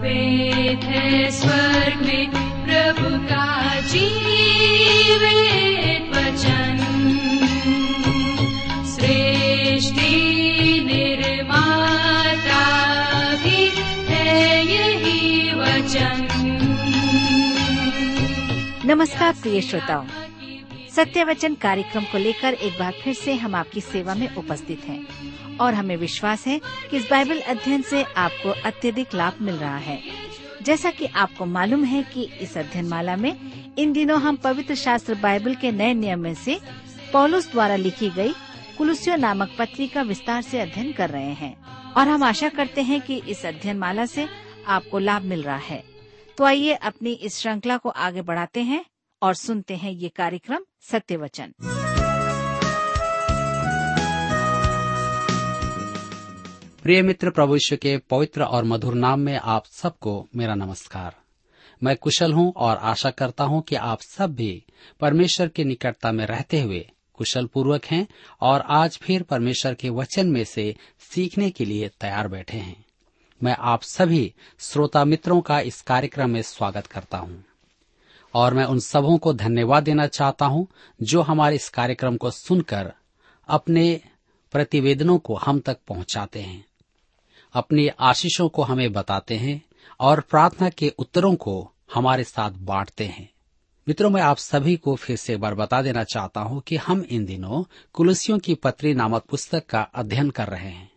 वेद है स्वर्ग में प्रभु का जीवित वचन। सृष्टि निर्माता भी है यही वचन। नमस्कार प्रिय श्रोताओं सत्य वचन कार्यक्रम को लेकर एक बार फिर से हम आपकी सेवा में उपस्थित हैं और हमें विश्वास है कि इस बाइबल अध्ययन से आपको अत्यधिक लाभ मिल रहा है। जैसा कि आपको मालूम है कि इस अध्ययन माला में इन दिनों हम पवित्र शास्त्र बाइबल के नए नियम में से पौलुस द्वारा लिखी गई कुलुसियो नामक पत्री का विस्तार से अध्ययन कर रहे हैं और हम आशा करते हैं कि इस अध्ययन माला से आपको लाभ मिल रहा है। तो आइए अपनी इस श्रृंखला को आगे बढ़ाते हैं। और सुनते हैं ये कार्यक्रम सत्य वचन प्रिय मित्र, प्रभु यीशु के पवित्र और मधुर नाम में आप सबको मेरा नमस्कार। मैं कुशल हूँ और आशा करता हूँ कि आप सब भी परमेश्वर की निकटता में रहते हुए कुशल पूर्वक हैं और आज फिर परमेश्वर के वचन में से सीखने के लिए तैयार बैठे हैं। मैं आप सभी श्रोता मित्रों का इस कार्यक्रम में स्वागत करता हूँ। और मैं उन सबों को धन्यवाद देना चाहता हूँ, जो हमारे इस कार्यक्रम को सुनकर अपने प्रतिवेदनों को हम तक पहुंचाते हैं, अपनी आशीषों को हमें बताते हैं और प्रार्थना के उत्तरों को हमारे साथ बांटते हैं। मित्रों, मैं आप सभी को फिर से एक बार बता देना चाहता हूँ कि हम इन दिनों कुलसियों की पत्री नामक पुस्तक का अध्ययन कर रहे हैं।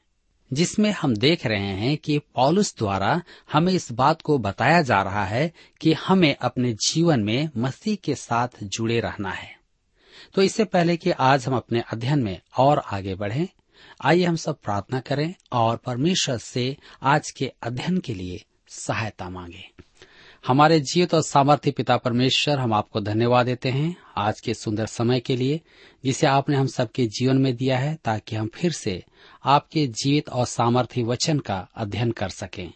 जिसमें हम देख रहे हैं कि पॉलुस द्वारा हमें इस बात को बताया जा रहा है कि हमें अपने जीवन में मसीह के साथ जुड़े रहना है। तो इससे पहले कि आज हम अपने अध्ययन में और आगे बढ़ें, आइए हम सब प्रार्थना करें और परमेश्वर से आज के अध्ययन के लिए सहायता मांगे। हमारे जीवित और सामर्थ्य पिता परमेश्वर, हम आपको धन्यवाद देते हैं आज के सुंदर समय के लिए, जिसे आपने हम सबके जीवन में दिया है, ताकि हम फिर से आपके जीवित और सामर्थ्य वचन का अध्ययन कर सकें।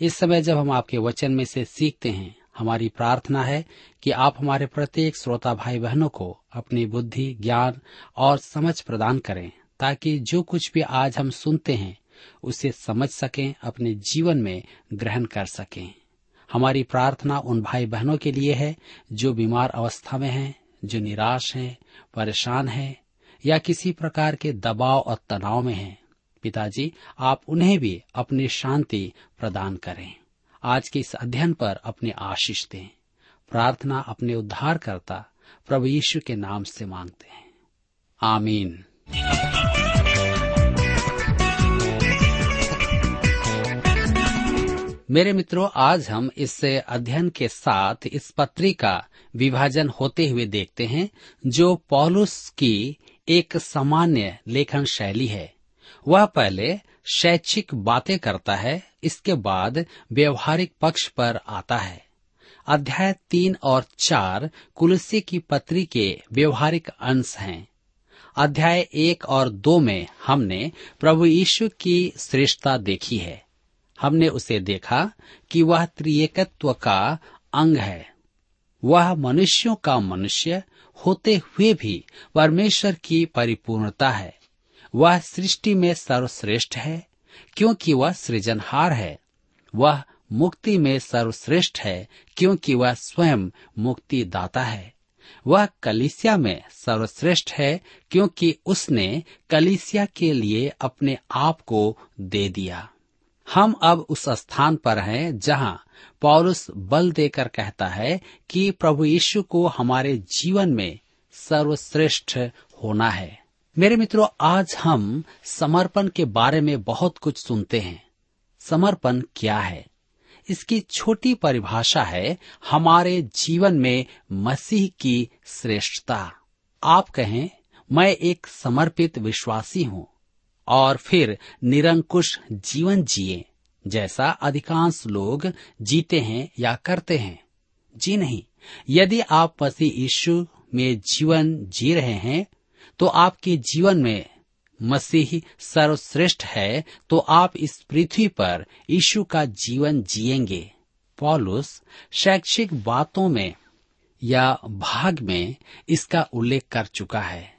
इस समय जब हम आपके वचन में से सीखते हैं हमारी प्रार्थना है कि आप हमारे प्रत्येक श्रोता भाई बहनों को अपनी बुद्धि ज्ञान और समझ प्रदान करें ताकि जो कुछ भी आज हम सुनते हैं उसे समझ सकें अपने जीवन में ग्रहण कर सकें। हमारी प्रार्थना उन भाई बहनों के लिए है जो बीमार अवस्था में हैं, जो निराश हैं, परेशान हैं या किसी प्रकार के दबाव और तनाव में हैं। पिताजी, आप उन्हें भी अपनी शांति प्रदान करें। आज के इस अध्ययन पर अपने आशीष दें। प्रार्थना अपने उद्धार करता प्रभु यीशु के नाम से मांगते हैं। आमीन। मेरे मित्रों, आज हम इस अध्ययन के साथ इस पत्री का विभाजन होते हुए देखते हैं, जो पॉलुस की एक सामान्य लेखन शैली है। वह पहले शैक्षिक बातें करता है, इसके बाद व्यवहारिक पक्ष पर आता है। अध्याय तीन और चार कुलसी की पत्री के व्यवहारिक अंश हैं। अध्याय एक और दो में हमने प्रभु यीशु की श्रेष्ठता देखी है। हमने उसे देखा कि वह त्रिएकत्व का अंग है। वह मनुष्यों का मनुष्य होते हुए भी परमेश्वर की परिपूर्णता है। वह सृष्टि में सर्वश्रेष्ठ है, क्योंकि वह सृजनहार है। वह मुक्ति में सर्वश्रेष्ठ है, क्योंकि वह स्वयं मुक्ति दाता है। वह कलिसिया में सर्वश्रेष्ठ है, क्योंकि उसने कलिसिया के लिए अपने आप को दे दिया। हम अब उस स्थान पर हैं जहाँ पौलुस बल देकर कहता है कि प्रभु यीशु को हमारे जीवन में सर्वश्रेष्ठ होना है। मेरे मित्रों, आज हम समर्पण के बारे में बहुत कुछ सुनते हैं। समर्पण क्या है? इसकी छोटी परिभाषा है हमारे जीवन में मसीह की श्रेष्ठता। आप कहें, मैं एक समर्पित विश्वासी हूँ। और फिर निरंकुश जीवन जिए, जैसा अधिकांश लोग जीते हैं या करते हैं। जी नहीं, यदि आप मसीह यीशु में जीवन जी रहे हैं तो आपके जीवन में मसीह सर्वश्रेष्ठ है तो आप इस पृथ्वी पर यीशु का जीवन जिएँगे। पॉलुस शैक्षिक बातों में या भाग में इसका उल्लेख कर चुका है।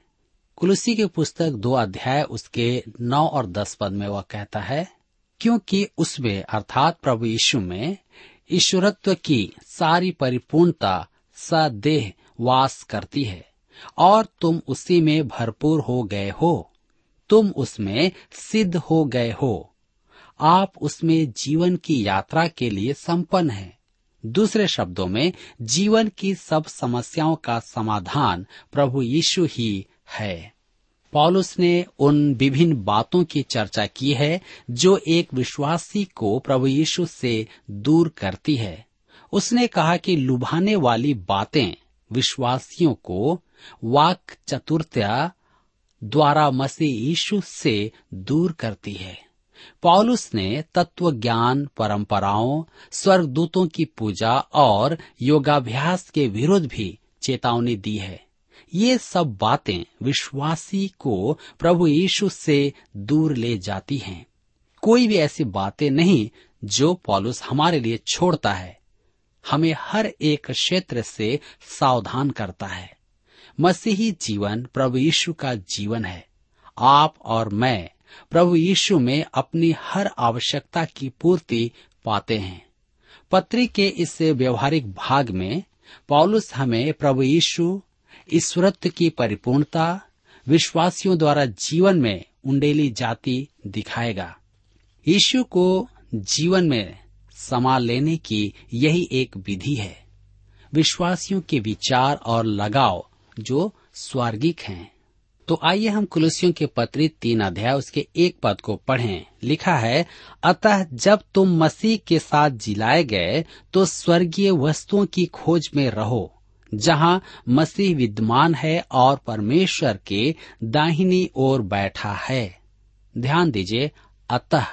कुलसी की पुस्तक दो अध्याय उसके नौ और दस पद में वह कहता है, क्योंकि उसमें, अर्थात प्रभु यीशु में, ईश्वरत्व की सारी परिपूर्णता सदेह वास करती है, और तुम उसी में भरपूर हो गए हो, तुम उसमें सिद्ध हो गए हो। आप उसमें जीवन की यात्रा के लिए संपन्न हैं। दूसरे शब्दों में, जीवन की सब समस्याओं का समाधान प्रभु यीशु ही है। पॉलुस ने उन विभिन्न बातों की चर्चा की है जो एक विश्वासी को प्रभु यीशु से दूर करती है। उसने कहा कि लुभाने वाली बातें विश्वासियों को वाक चतुर्थया द्वारा मसीह यीशु से दूर करती है। पॉलुस ने तत्व ज्ञान परंपराओं, स्वर्गदूतों की पूजा और योगाभ्यास के विरुद्ध भी चेतावनी दी है। ये सब बातें विश्वासी को प्रभु यीशु से दूर ले जाती हैं। कोई भी ऐसी बातें नहीं जो पॉलुस हमारे लिए छोड़ता है। हमें हर एक क्षेत्र से सावधान करता है। मसीही जीवन प्रभु यीशु का जीवन है। आप और मैं प्रभु यीशु में अपनी हर आवश्यकता की पूर्ति पाते हैं। पत्री के इस व्यवहारिक भाग में पॉलुस हमें प्रभु यीशु ईश्वरत्व की परिपूर्णता विश्वासियों द्वारा जीवन में उंडेली जाति दिखाएगा। यीशु को जीवन में समा लेने की यही एक विधि है। विश्वासियों के विचार और लगाव जो स्वर्गिक हैं। तो आइए हम कुलसियों के पत्री तीन अध्याय उसके एक पद को पढ़ें। लिखा है, अतः जब तुम मसीह के साथ जिलाए गए तो स्वर्गीय वस्तुओं की खोज में रहो। जहाँ मसीह विद्यमान है और परमेश्वर के दाहिनी ओर बैठा है। ध्यान दीजिए, अतः।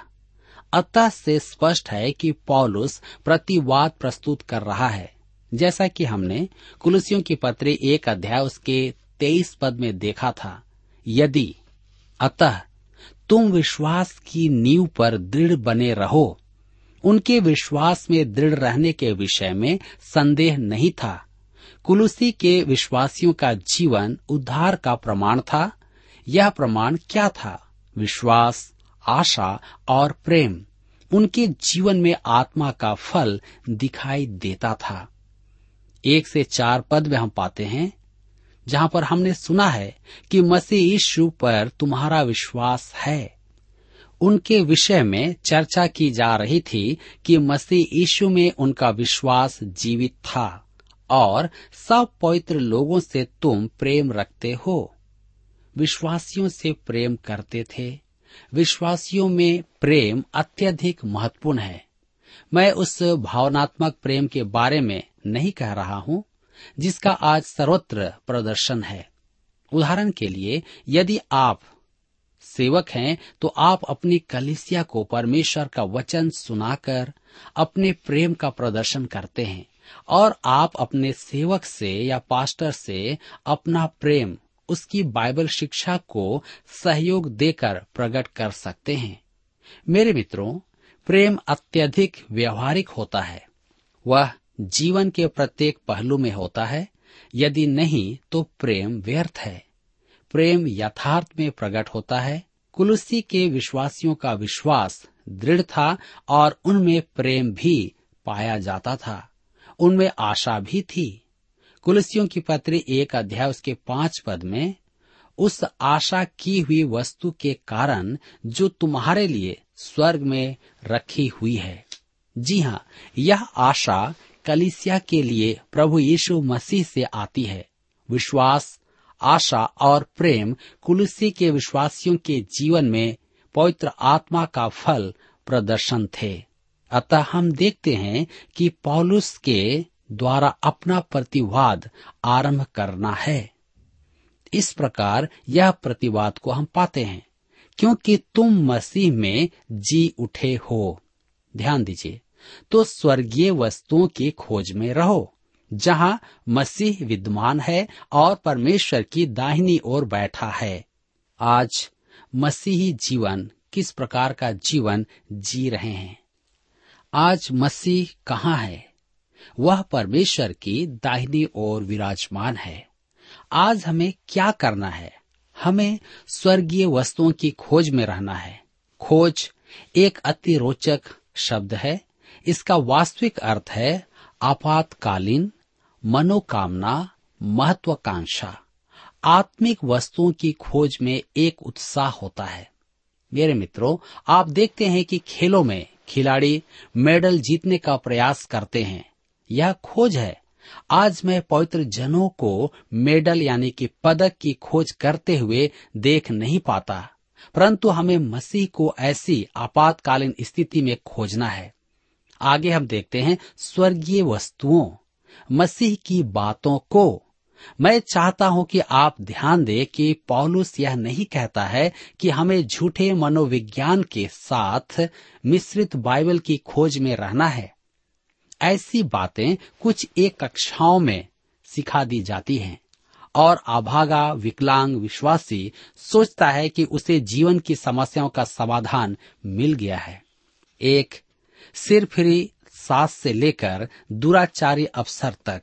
अतः से स्पष्ट है कि पौलुस प्रतिवाद प्रस्तुत कर रहा है। जैसा कि हमने कुलसियों की पत्री एक अध्याय उसके तेईस पद में देखा था। यदि, अतः, तुम विश्वास की नींव पर दृढ़ बने रहो। उनके विश्वास में दृढ़ रहने के विषय में संदेह नहीं था। कुलुसी के विश्वासियों का जीवन उद्धार का प्रमाण था। यह प्रमाण क्या था? विश्वास, आशा और प्रेम, उनके जीवन में आत्मा का फल दिखाई देता था। एक से चार पद में हम पाते हैं, जहाँ पर हमने सुना है कि मसीह यीशु पर तुम्हारा विश्वास है। उनके विषय में चर्चा की जा रही थी कि मसीह यीशु में उनका विश्वास जीवित था। और सब पवित्र लोगों से तुम प्रेम रखते हो। विश्वासियों से प्रेम करते थे। विश्वासियों में प्रेम अत्यधिक महत्वपूर्ण है। मैं उस भावनात्मक प्रेम के बारे में नहीं कह रहा हूँ, जिसका आज सर्वत्र प्रदर्शन है। उदाहरण के लिए, यदि आप सेवक हैं तो आप अपनी कलिसिया को परमेश्वर का वचन सुनाकर अपने प्रेम का प्रदर्शन करते हैं। और आप अपने सेवक से या पास्टर से अपना प्रेम, उसकी बाइबल शिक्षा को सहयोग देकर प्रकट कर सकते हैं। मेरे मित्रों, प्रेम अत्यधिक व्यवहारिक होता है। वह जीवन के प्रत्येक पहलू में होता है। यदि नहीं तो प्रेम व्यर्थ है। प्रेम यथार्थ में प्रकट होता है। कुलुसी के विश्वासियों का विश्वास दृढ़ था और उनमें प्रेम भी पाया जाता था। उनमें आशा भी थी। कुलसियों की पत्री एक अध्याय उसके पाँच पद में, उस आशा की हुई वस्तु के कारण जो तुम्हारे लिए स्वर्ग में रखी हुई है। जी हाँ यह आशा कलिसिया के लिए प्रभु यीशु मसीह से आती है। विश्वास, आशा और प्रेम कुलसी के विश्वासियों के जीवन में पवित्र आत्मा का फल प्रदर्शन थे। अतः हम देखते हैं कि पौलुस के द्वारा अपना प्रतिवाद आरंभ करना है। इस प्रकार यह प्रतिवाद को हम पाते हैं, क्योंकि तुम मसीह में जी उठे हो। ध्यान दीजिए तो स्वर्गीय वस्तुओं की खोज में रहो, जहाँ मसीह विद्यमान है और परमेश्वर की दाहिनी ओर बैठा है। आज मसीही जीवन किस प्रकार का जीवन जी रहे हैं? आज मसीह कहाँ है? वह परमेश्वर की दाहिनी ओर विराजमान है। आज हमें क्या करना है? हमें स्वर्गीय वस्तुओं की खोज में रहना है। खोज एक अति रोचक शब्द है। इसका वास्तविक अर्थ है आपातकालीन, मनोकामना, महत्वाकांक्षा। आत्मिक वस्तुओं की खोज में एक उत्साह होता है। मेरे मित्रों, आप देखते हैं कि खेलों में खिलाड़ी मेडल जीतने का प्रयास करते हैं। यह खोज है। आज मैं पवित्र जनों को मेडल यानी कि पदक की खोज करते हुए देख नहीं पाता, परंतु हमें मसीह को ऐसी आपातकालीन स्थिति में खोजना है। आगे हम देखते हैं स्वर्गीय वस्तुओं। मसीह की बातों को मैं चाहता हूँ कि आप ध्यान दें कि पौलुस यह नहीं कहता है कि हमें झूठे मनोविज्ञान के साथ मिश्रित बाइबल की खोज में रहना है। ऐसी बातें कुछ एक कक्षाओं में सिखा दी जाती हैं और आभागा विकलांग विश्वासी सोचता है कि उसे जीवन की समस्याओं का समाधान मिल गया है। एक, सिर फ्री, सास से लेकर दुराचारी अवसर तक।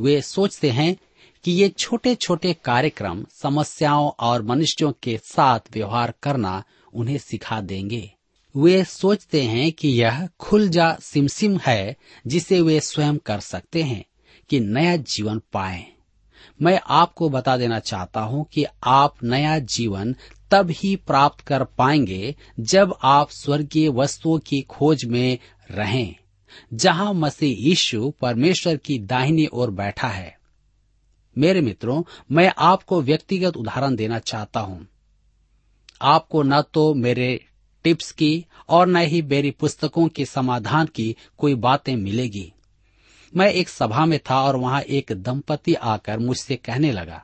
वे सोचते हैं कि ये छोटे छोटे कार्यक्रम समस्याओं और मनुष्यों के साथ व्यवहार करना उन्हें सिखा देंगे। वे सोचते हैं कि यह खुल जा सिमसिम है जिसे वे स्वयं कर सकते हैं कि नया जीवन पाए। मैं आपको बता देना चाहता हूँ कि आप नया जीवन तब ही प्राप्त कर पाएँगे जब आप स्वर्गीय वस्तुओं की खोज में रहें, जहाँ मसीह यीशु परमेश्वर की दाहिनी ओर बैठा है। मेरे मित्रों, मैं आपको व्यक्तिगत उदाहरण देना चाहता हूँ। आपको न तो मेरे टिप्स की और न ही मेरी पुस्तकों के समाधान की कोई बातें मिलेगी। मैं एक सभा में था और वहाँ एक दंपति आकर मुझसे कहने लगा,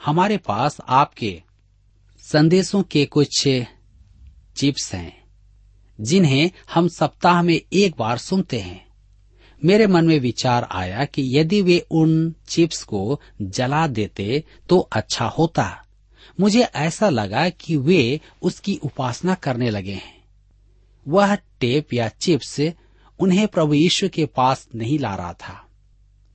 हमारे पास आपके संदेशों के कुछ चिप्स हैं, जिन्हें हम सप्ताह में एक बार सुनते हैं। मेरे मन में विचार आया कि यदि वे उन चिप्स को जला देते तो अच्छा होता। मुझे ऐसा लगा कि वे उसकी उपासना करने लगे हैं। वह टेप या चिप्स उन्हें प्रभु यीशु के पास नहीं ला रहा था।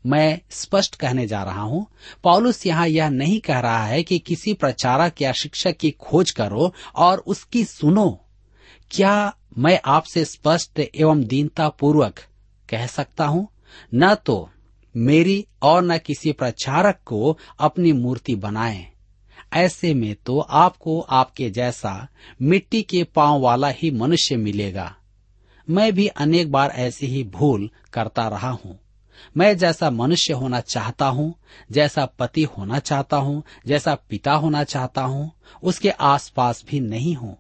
मैं स्पष्ट कहने जा रहा हूँ पॉलुस यहाँ यह नहीं कह रहा है कि किसी प्रचारक या शिक्षक की खोज करो और उसकी सुनो। क्या मैं आपसे स्पष्ट एवं दीनता पूर्वक कह सकता हूँ, न तो मेरी और न किसी प्रचारक को अपनी मूर्ति बनाए। ऐसे में तो आपको आपके जैसा मिट्टी के पाँव वाला ही मनुष्य मिलेगा। मैं भी अनेक बार ऐसी ही भूल करता रहा हूँ। मैं जैसा मनुष्य होना चाहता हूँ, जैसा पति होना चाहता हूँ, जैसा पिता होना चाहता हूँ, उसके आसपास भी नहीं हूँ।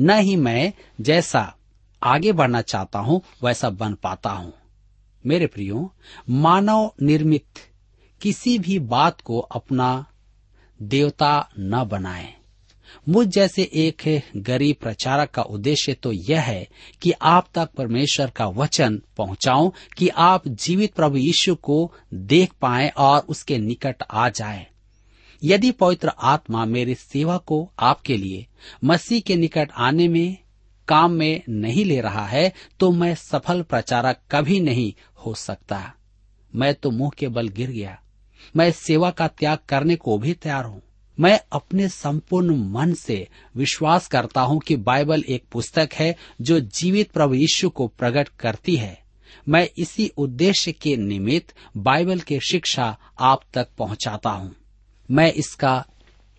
न ही मैं जैसा आगे बढ़ना चाहता हूँ, वैसा बन पाता हूँ। मेरे प्रियो, मानव निर्मित किसी भी बात को अपना देवता न बनाए मुझ जैसे एक गरीब प्रचारक का उद्देश्य तो यह है कि आप तक परमेश्वर का वचन पहुंचाऊं, कि आप जीवित प्रभु यीशु को देख पाएँ और उसके निकट आ जाएँ। यदि पवित्र आत्मा मेरी सेवा को आपके लिए, मसीह के निकट आने में काम में नहीं ले रहा है तो मैं सफल प्रचारक कभी नहीं हो सकता। मैं तो मुँह के बल गिर गया। मैं सेवा का त्याग करने को भी तैयार हूँ। मैं अपने संपूर्ण मन से विश्वास करता हूँ कि बाइबल एक पुस्तक है जो जीवित प्रभु यीशु को प्रकट करती है। मैं इसी उद्देश्य के निमित्त बाइबल की शिक्षा आप तक पहुंचाता हूँ। मैं इसका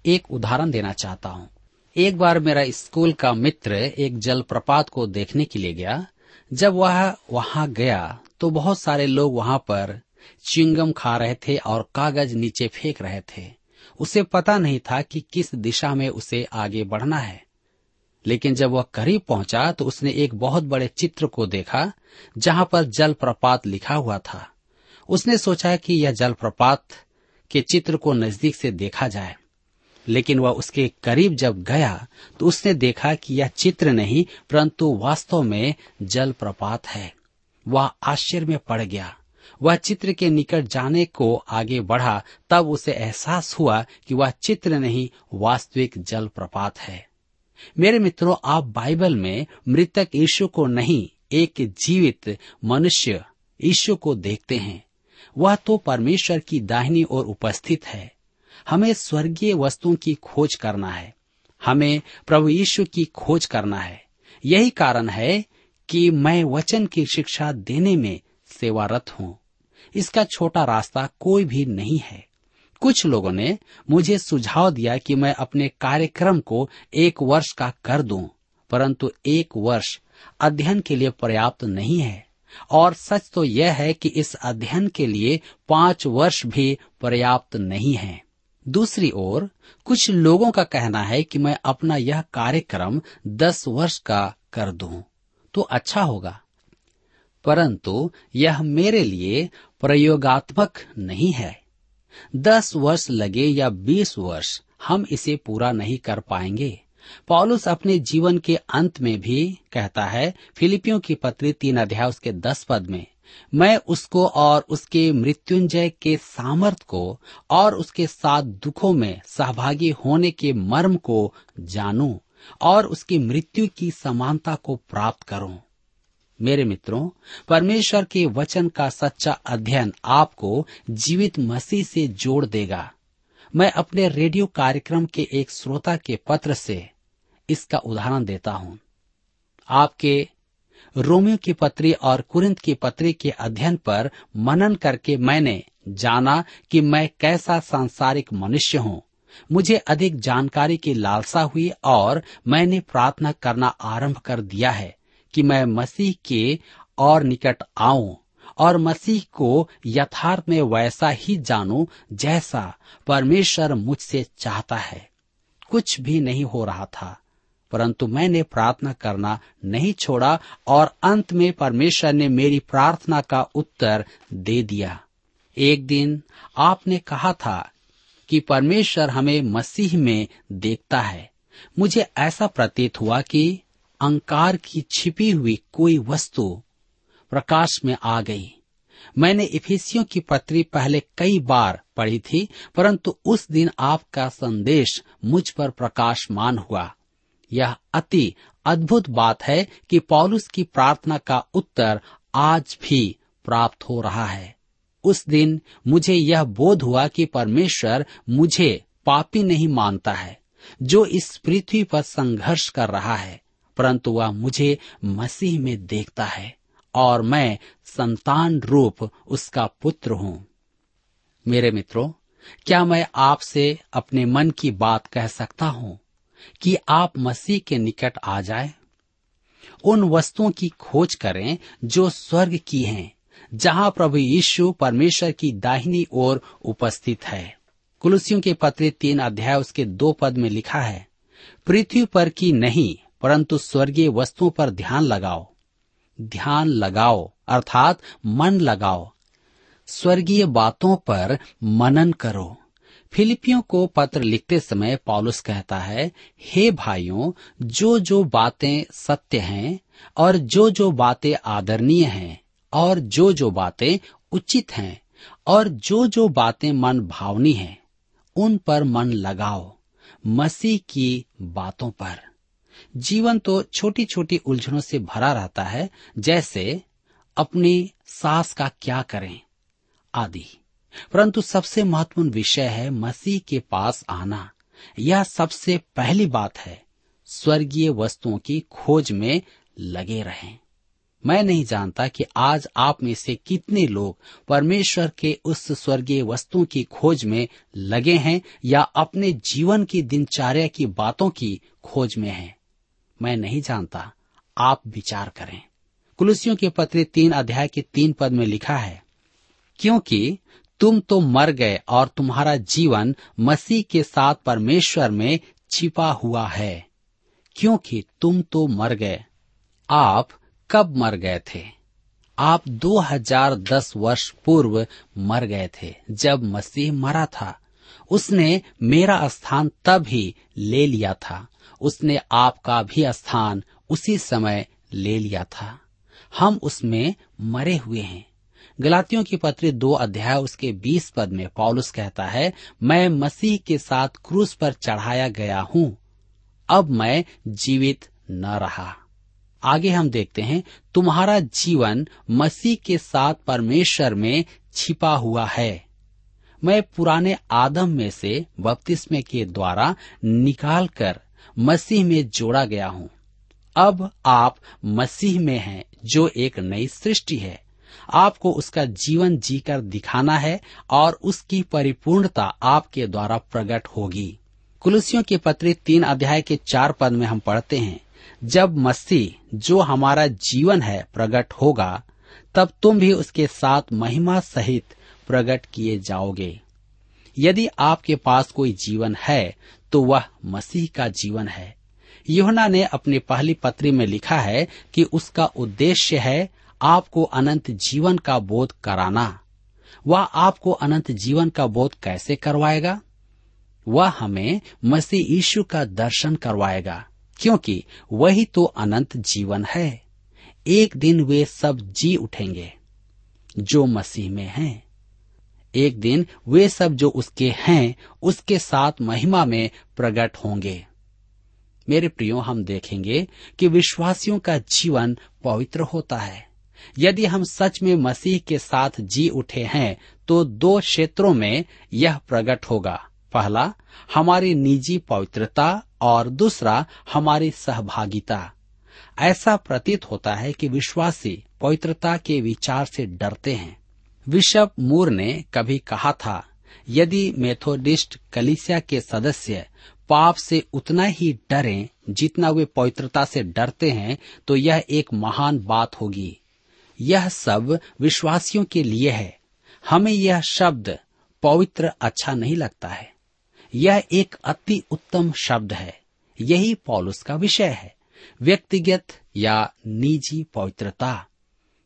एक उदाहरण देना चाहता हूँ। एक बार मेरा स्कूल का मित्र एक जलप्रपात को देखने के लिए गया। जब वह वहाँ गया तो बहुत सारे लोग वहाँ पर चिंगम खा रहे थे और कागज़ नीचे फेंक रहे थे। उसे पता नहीं था कि किस दिशा में उसे आगे बढ़ना है। लेकिन जब वह करीब पहुँचा तो उसने एक बहुत बड़े चित्र को देखा, जहाँ पर जलप्रपात लिखा हुआ था। उसने सोचा कि यह जलप्रपात के चित्र को नज़दीक से देखा जाए। लेकिन वह उसके करीब जब गया तो उसने देखा कि यह चित्र नहीं, परंतु वास्तव में जल प्रपात है। वह आश्चर्य में पड़ गया। वह चित्र के निकट जाने को आगे बढ़ा, तब उसे एहसास हुआ कि वह चित्र नहीं, वास्तविक जल प्रपात है। मेरे मित्रों, आप बाइबल में मृतक यीशु को नहीं, एक जीवित मनुष्य यीशु को देखते हैं। वह तो परमेश्वर की दाहिनी ओर उपस्थित है। हमें स्वर्गीय वस्तुओं की खोज करना है। हमें प्रभु यीशु की खोज करना है। यही कारण है कि मैं वचन की शिक्षा देने में सेवारत हूँ। इसका छोटा रास्ता कोई भी नहीं है। कुछ लोगों ने मुझे सुझाव दिया कि मैं अपने कार्यक्रम को एक वर्ष का कर दूँ, परंतु एक वर्ष अध्ययन के लिए पर्याप्त नहीं है। और सच तो यह है कि इस अध्ययन के लिए पाँच वर्ष भी पर्याप्त नहीं है। दूसरी ओर कुछ लोगों का कहना है कि मैं अपना यह कार्यक्रम दस वर्ष का कर दूँ, तो अच्छा होगा। परंतु यह मेरे लिए प्रयोगात्मक नहीं है। दस वर्ष लगे या बीस वर्ष हम इसे पूरा नहीं कर पाएँगे। पॉलुस अपने जीवन के अंत में भी कहता है फिलिपियों की पत्री तीन अध्याय उसके दस पद में मैं उसको और उसके मृत्युंजय के सामर्थ को और उसके साथ दुखों में सहभागी होने के मर्म को जानूं और उसकी मृत्यु की समानता को प्राप्त करूँ। मेरे मित्रों, परमेश्वर के वचन का सच्चा अध्ययन आपको जीवित मसीह से जोड़ देगा। मैं अपने रेडियो कार्यक्रम के एक श्रोता के पत्र से इसका उदाहरण देता हूँ। आपके रोमियो की पत्री और कुरिंत की पत्री के अध्ययन पर मनन करके मैंने जाना कि मैं कैसा सांसारिक मनुष्य हूँ। मुझे अधिक जानकारी की लालसा हुई और मैंने प्रार्थना करना आरंभ कर दिया है कि मैं मसीह के और निकट आऊँ और मसीह को यथार्थ में वैसा ही जानूं जैसा परमेश्वर मुझसे चाहता है। कुछ भी नहीं हो रहा था। परंतु मैंने प्रार्थना करना नहीं छोड़ा और अंत में परमेश्वर ने मेरी प्रार्थना का उत्तर दे दिया। एक दिन आपने कहा था कि परमेश्वर हमें मसीह में देखता है। मुझे ऐसा प्रतीत हुआ कि अंकार की छिपी हुई कोई वस्तु प्रकाश में आ गई। मैंने इफिसियों की पत्री पहले कई बार पढ़ी थी, परंतु उस दिन आपका संदेश मुझ पर प्रकाशमान हुआ। यह अति अद्भुत बात है कि पौलुस की प्रार्थना का उत्तर आज भी प्राप्त हो रहा है। उस दिन मुझे यह बोध हुआ कि परमेश्वर मुझे पापी नहीं मानता है, जो इस पृथ्वी पर संघर्ष कर रहा है, परंतु वह मुझे मसीह में देखता है और मैं संतान रूप उसका पुत्र हूँ। मेरे मित्रों, क्या मैं आपसे अपने मन की बात कह सकता हूँ? कि आप मसीह के निकट आ जाए। उन वस्तुओं की खोज करें जो स्वर्ग की हैं, जहाँ प्रभु यीशु परमेश्वर की दाहिनी ओर उपस्थित है। कुलसियों के पत्र तीन अध्याय उसके दो पद में लिखा है, पृथ्वी पर की नहीं, परंतु स्वर्गीय वस्तुओं पर ध्यान लगाओ। ध्यान लगाओ, अर्थात मन लगाओ। स्वर्गीय बातों पर मनन करो। फिलिपियों को पत्र लिखते समय पॉलुस कहता है, हे भाइयों जो जो बातें सत्य हैं और जो जो बातें आदरणीय हैं और जो जो बातें उचित हैं और जो जो बातें मन भावनी हैं, उन पर मन लगाओ मसीह की बातों पर। जीवन तो छोटी छोटी उलझनों से भरा रहता है, जैसे अपनी सास का क्या करें? आदि। परंतु सबसे महत्वपूर्ण विषय है मसीह के पास आना। यह सबसे पहली बात है। स्वर्गीय वस्तुओं की खोज में लगे रहें। मैं नहीं जानता कि आज आप में से कितने लोग परमेश्वर के उस स्वर्गीय वस्तुओं की खोज में लगे हैं या अपने जीवन की दिनचर्या की बातों की खोज में हैं। मैं नहीं जानता। आप विचार करें। कुलसियों के पत्र तीन अध्याय के तीन पद में लिखा है, क्योंकि तुम तो मर गए और तुम्हारा जीवन मसीह के साथ परमेश्वर में छिपा हुआ है, क्योंकि तुम तो मर गए। आप कब मर गए थे? आप 2010 वर्ष पूर्व मर गए थे, जब मसीह मरा था। उसने मेरा स्थान तब ही ले लिया था। उसने आपका भी स्थान उसी समय ले लिया था। हम उसमें मरे हुए हैं। गलातियों की पत्री दो अध्याय उसके बीस पद में पॉलुस कहता है, मैं मसीह के साथ क्रूस पर चढ़ाया गया हूँ। अब मैं जीवित न रहा। आगे हम देखते हैं, तुम्हारा जीवन मसीह के साथ परमेश्वर में छिपा हुआ है। मैं पुराने आदम में से बपतिस्मे के द्वारा निकालकर मसीह में जोड़ा गया हूँ। अब आप मसीह में हैं, जो एक नई सृष्टि है। आपको उसका जीवन जीकर दिखाना है और उसकी परिपूर्णता आपके द्वारा प्रकट होगी। कुलसियों की पत्री तीन अध्याय के चार पद में हम पढ़ते हैं, जब मसीह, जो हमारा जीवन है, प्रकट होगा, तब तुम भी उसके साथ महिमा सहित प्रकट किए जाओगे। यदि आपके पास कोई जीवन है तो वह मसीह का जीवन है। योहना ने अपनी पहली पत्री में लिखा है कि उसका उद्देश्य है आपको अनंत जीवन का बोध कराना। वह आपको अनंत जीवन का बोध कैसे करवाएगा? वह हमें मसीह यीशु का दर्शन करवाएगा, क्योंकि वही तो अनंत जीवन है। एक दिन वे सब जी उठेंगे, जो मसीह में हैं। एक दिन वे सब जो उसके हैं, उसके साथ महिमा में प्रकट होंगे। मेरे प्रियो, हम देखेंगे कि विश्वासियों का जीवन पवित्र होता है। यदि हम सच में मसीह के साथ जी उठे हैं तो दो क्षेत्रों में यह प्रकट होगा। पहला, हमारी निजी पवित्रता और दूसरा, हमारी सहभागिता। ऐसा प्रतीत होता है कि विश्वासी पवित्रता के विचार से डरते हैं। विशप मूर ने कभी कहा था, यदि मेथोडिस्ट कलिसिया के सदस्य पाप से उतना ही डरें जितना वे पवित्रता से डरते हैं तो यह एक महान बात होगी। यह सब विश्वासियों के लिए है। हमें यह शब्द पवित्र अच्छा नहीं लगता है। यह एक अति उत्तम शब्द है। यही पॉलुस का विषय है। व्यक्तिगत या निजी पवित्रता।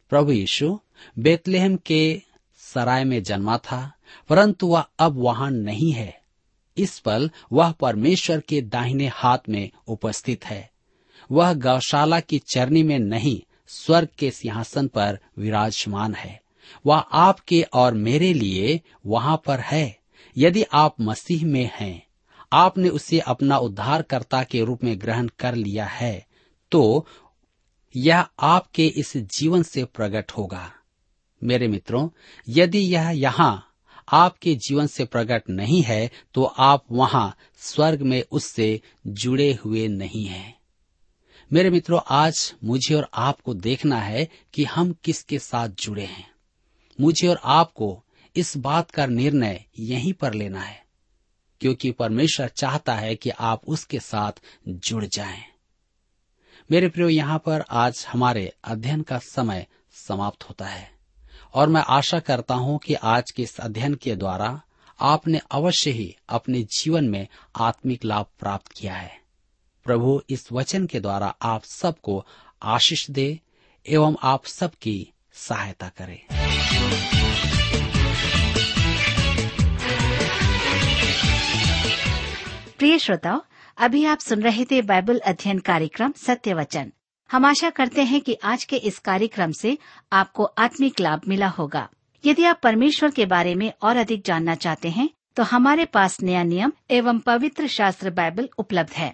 प्रभु यीशु बेतलेहम के सराय में जन्मा था, परंतु वह अब वहाँ नहीं है। इस पल वह परमेश्वर के दाहिने हाथ में उपस्थित है। वह गौशाला की चरनी में नहीं स्वर्ग के सिंहासन पर विराजमान है। वह आपके और मेरे लिए वहाँ पर है। यदि आप मसीह में हैं, आपने उसे अपना उद्धारकर्ता के रूप में ग्रहण कर लिया है तो यह आपके इस जीवन से प्रकट होगा। मेरे मित्रों, यदि यह यहाँ आपके जीवन से प्रकट नहीं है तो आप वहाँ स्वर्ग में उससे जुड़े हुए नहीं हैं। मेरे मित्रों, आज मुझे और आपको देखना है कि हम किसके साथ जुड़े हैं मुझे और आपको इस बात का निर्णय यहीं पर लेना है, क्योंकि परमेश्वर चाहता है कि आप उसके साथ जुड़ जाएँ। मेरे प्रियो, यहाँ पर आज हमारे अध्ययन का समय समाप्त होता है, और मैं आशा करता हूँ कि आज के इस अध्ययन के द्वारा आपने अवश्य ही अपने जीवन में आत्मिक लाभ प्राप्त किया है प्रभु इस वचन के द्वारा आप सबको आशीष दे एवं आप सबकी सहायता करे। प्रिय श्रोताओ, अभी आप सुन रहे थे बाइबल अध्ययन कार्यक्रम सत्य वचन हम आशा करते हैं कि आज के इस कार्यक्रम से आपको आत्मिक लाभ मिला होगा। यदि आप परमेश्वर के बारे में और अधिक जानना चाहते हैं तो हमारे पास नया नियम एवं पवित्र शास्त्र बाइबल उपलब्ध है।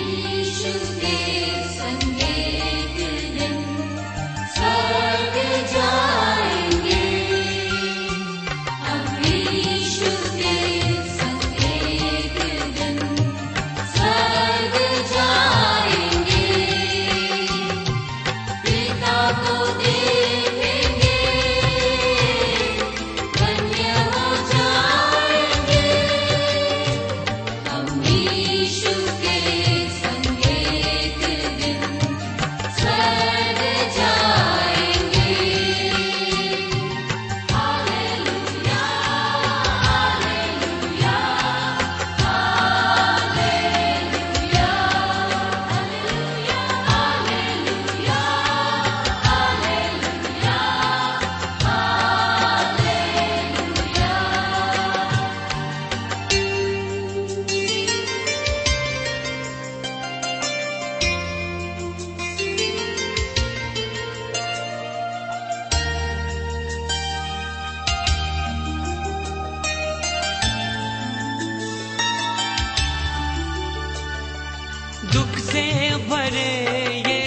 दुख से भरे ये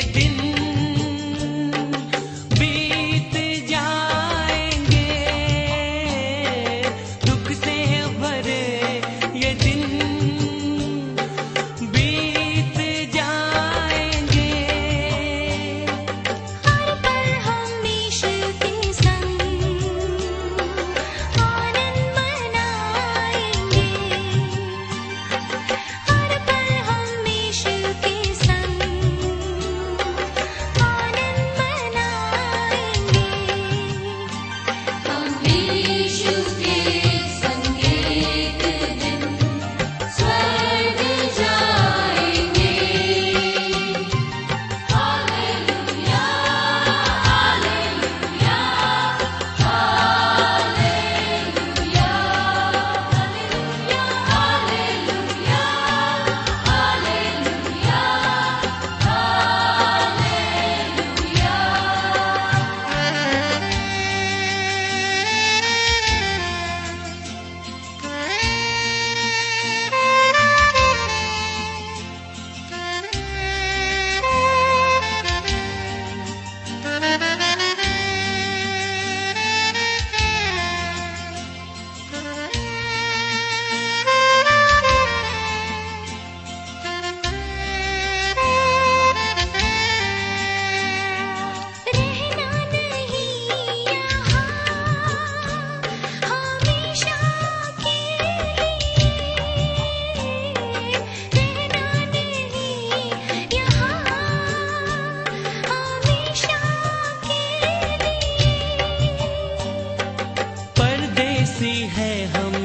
है हम।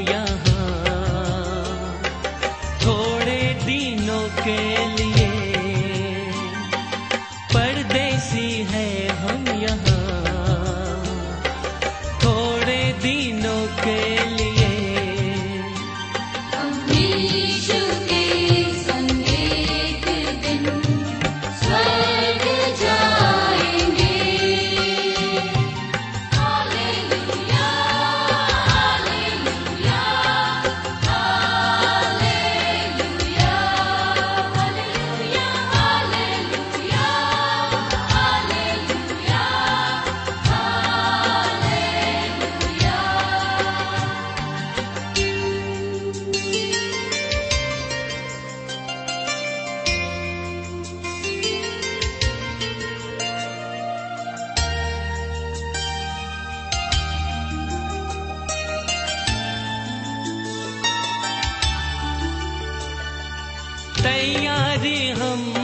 तैयारी हम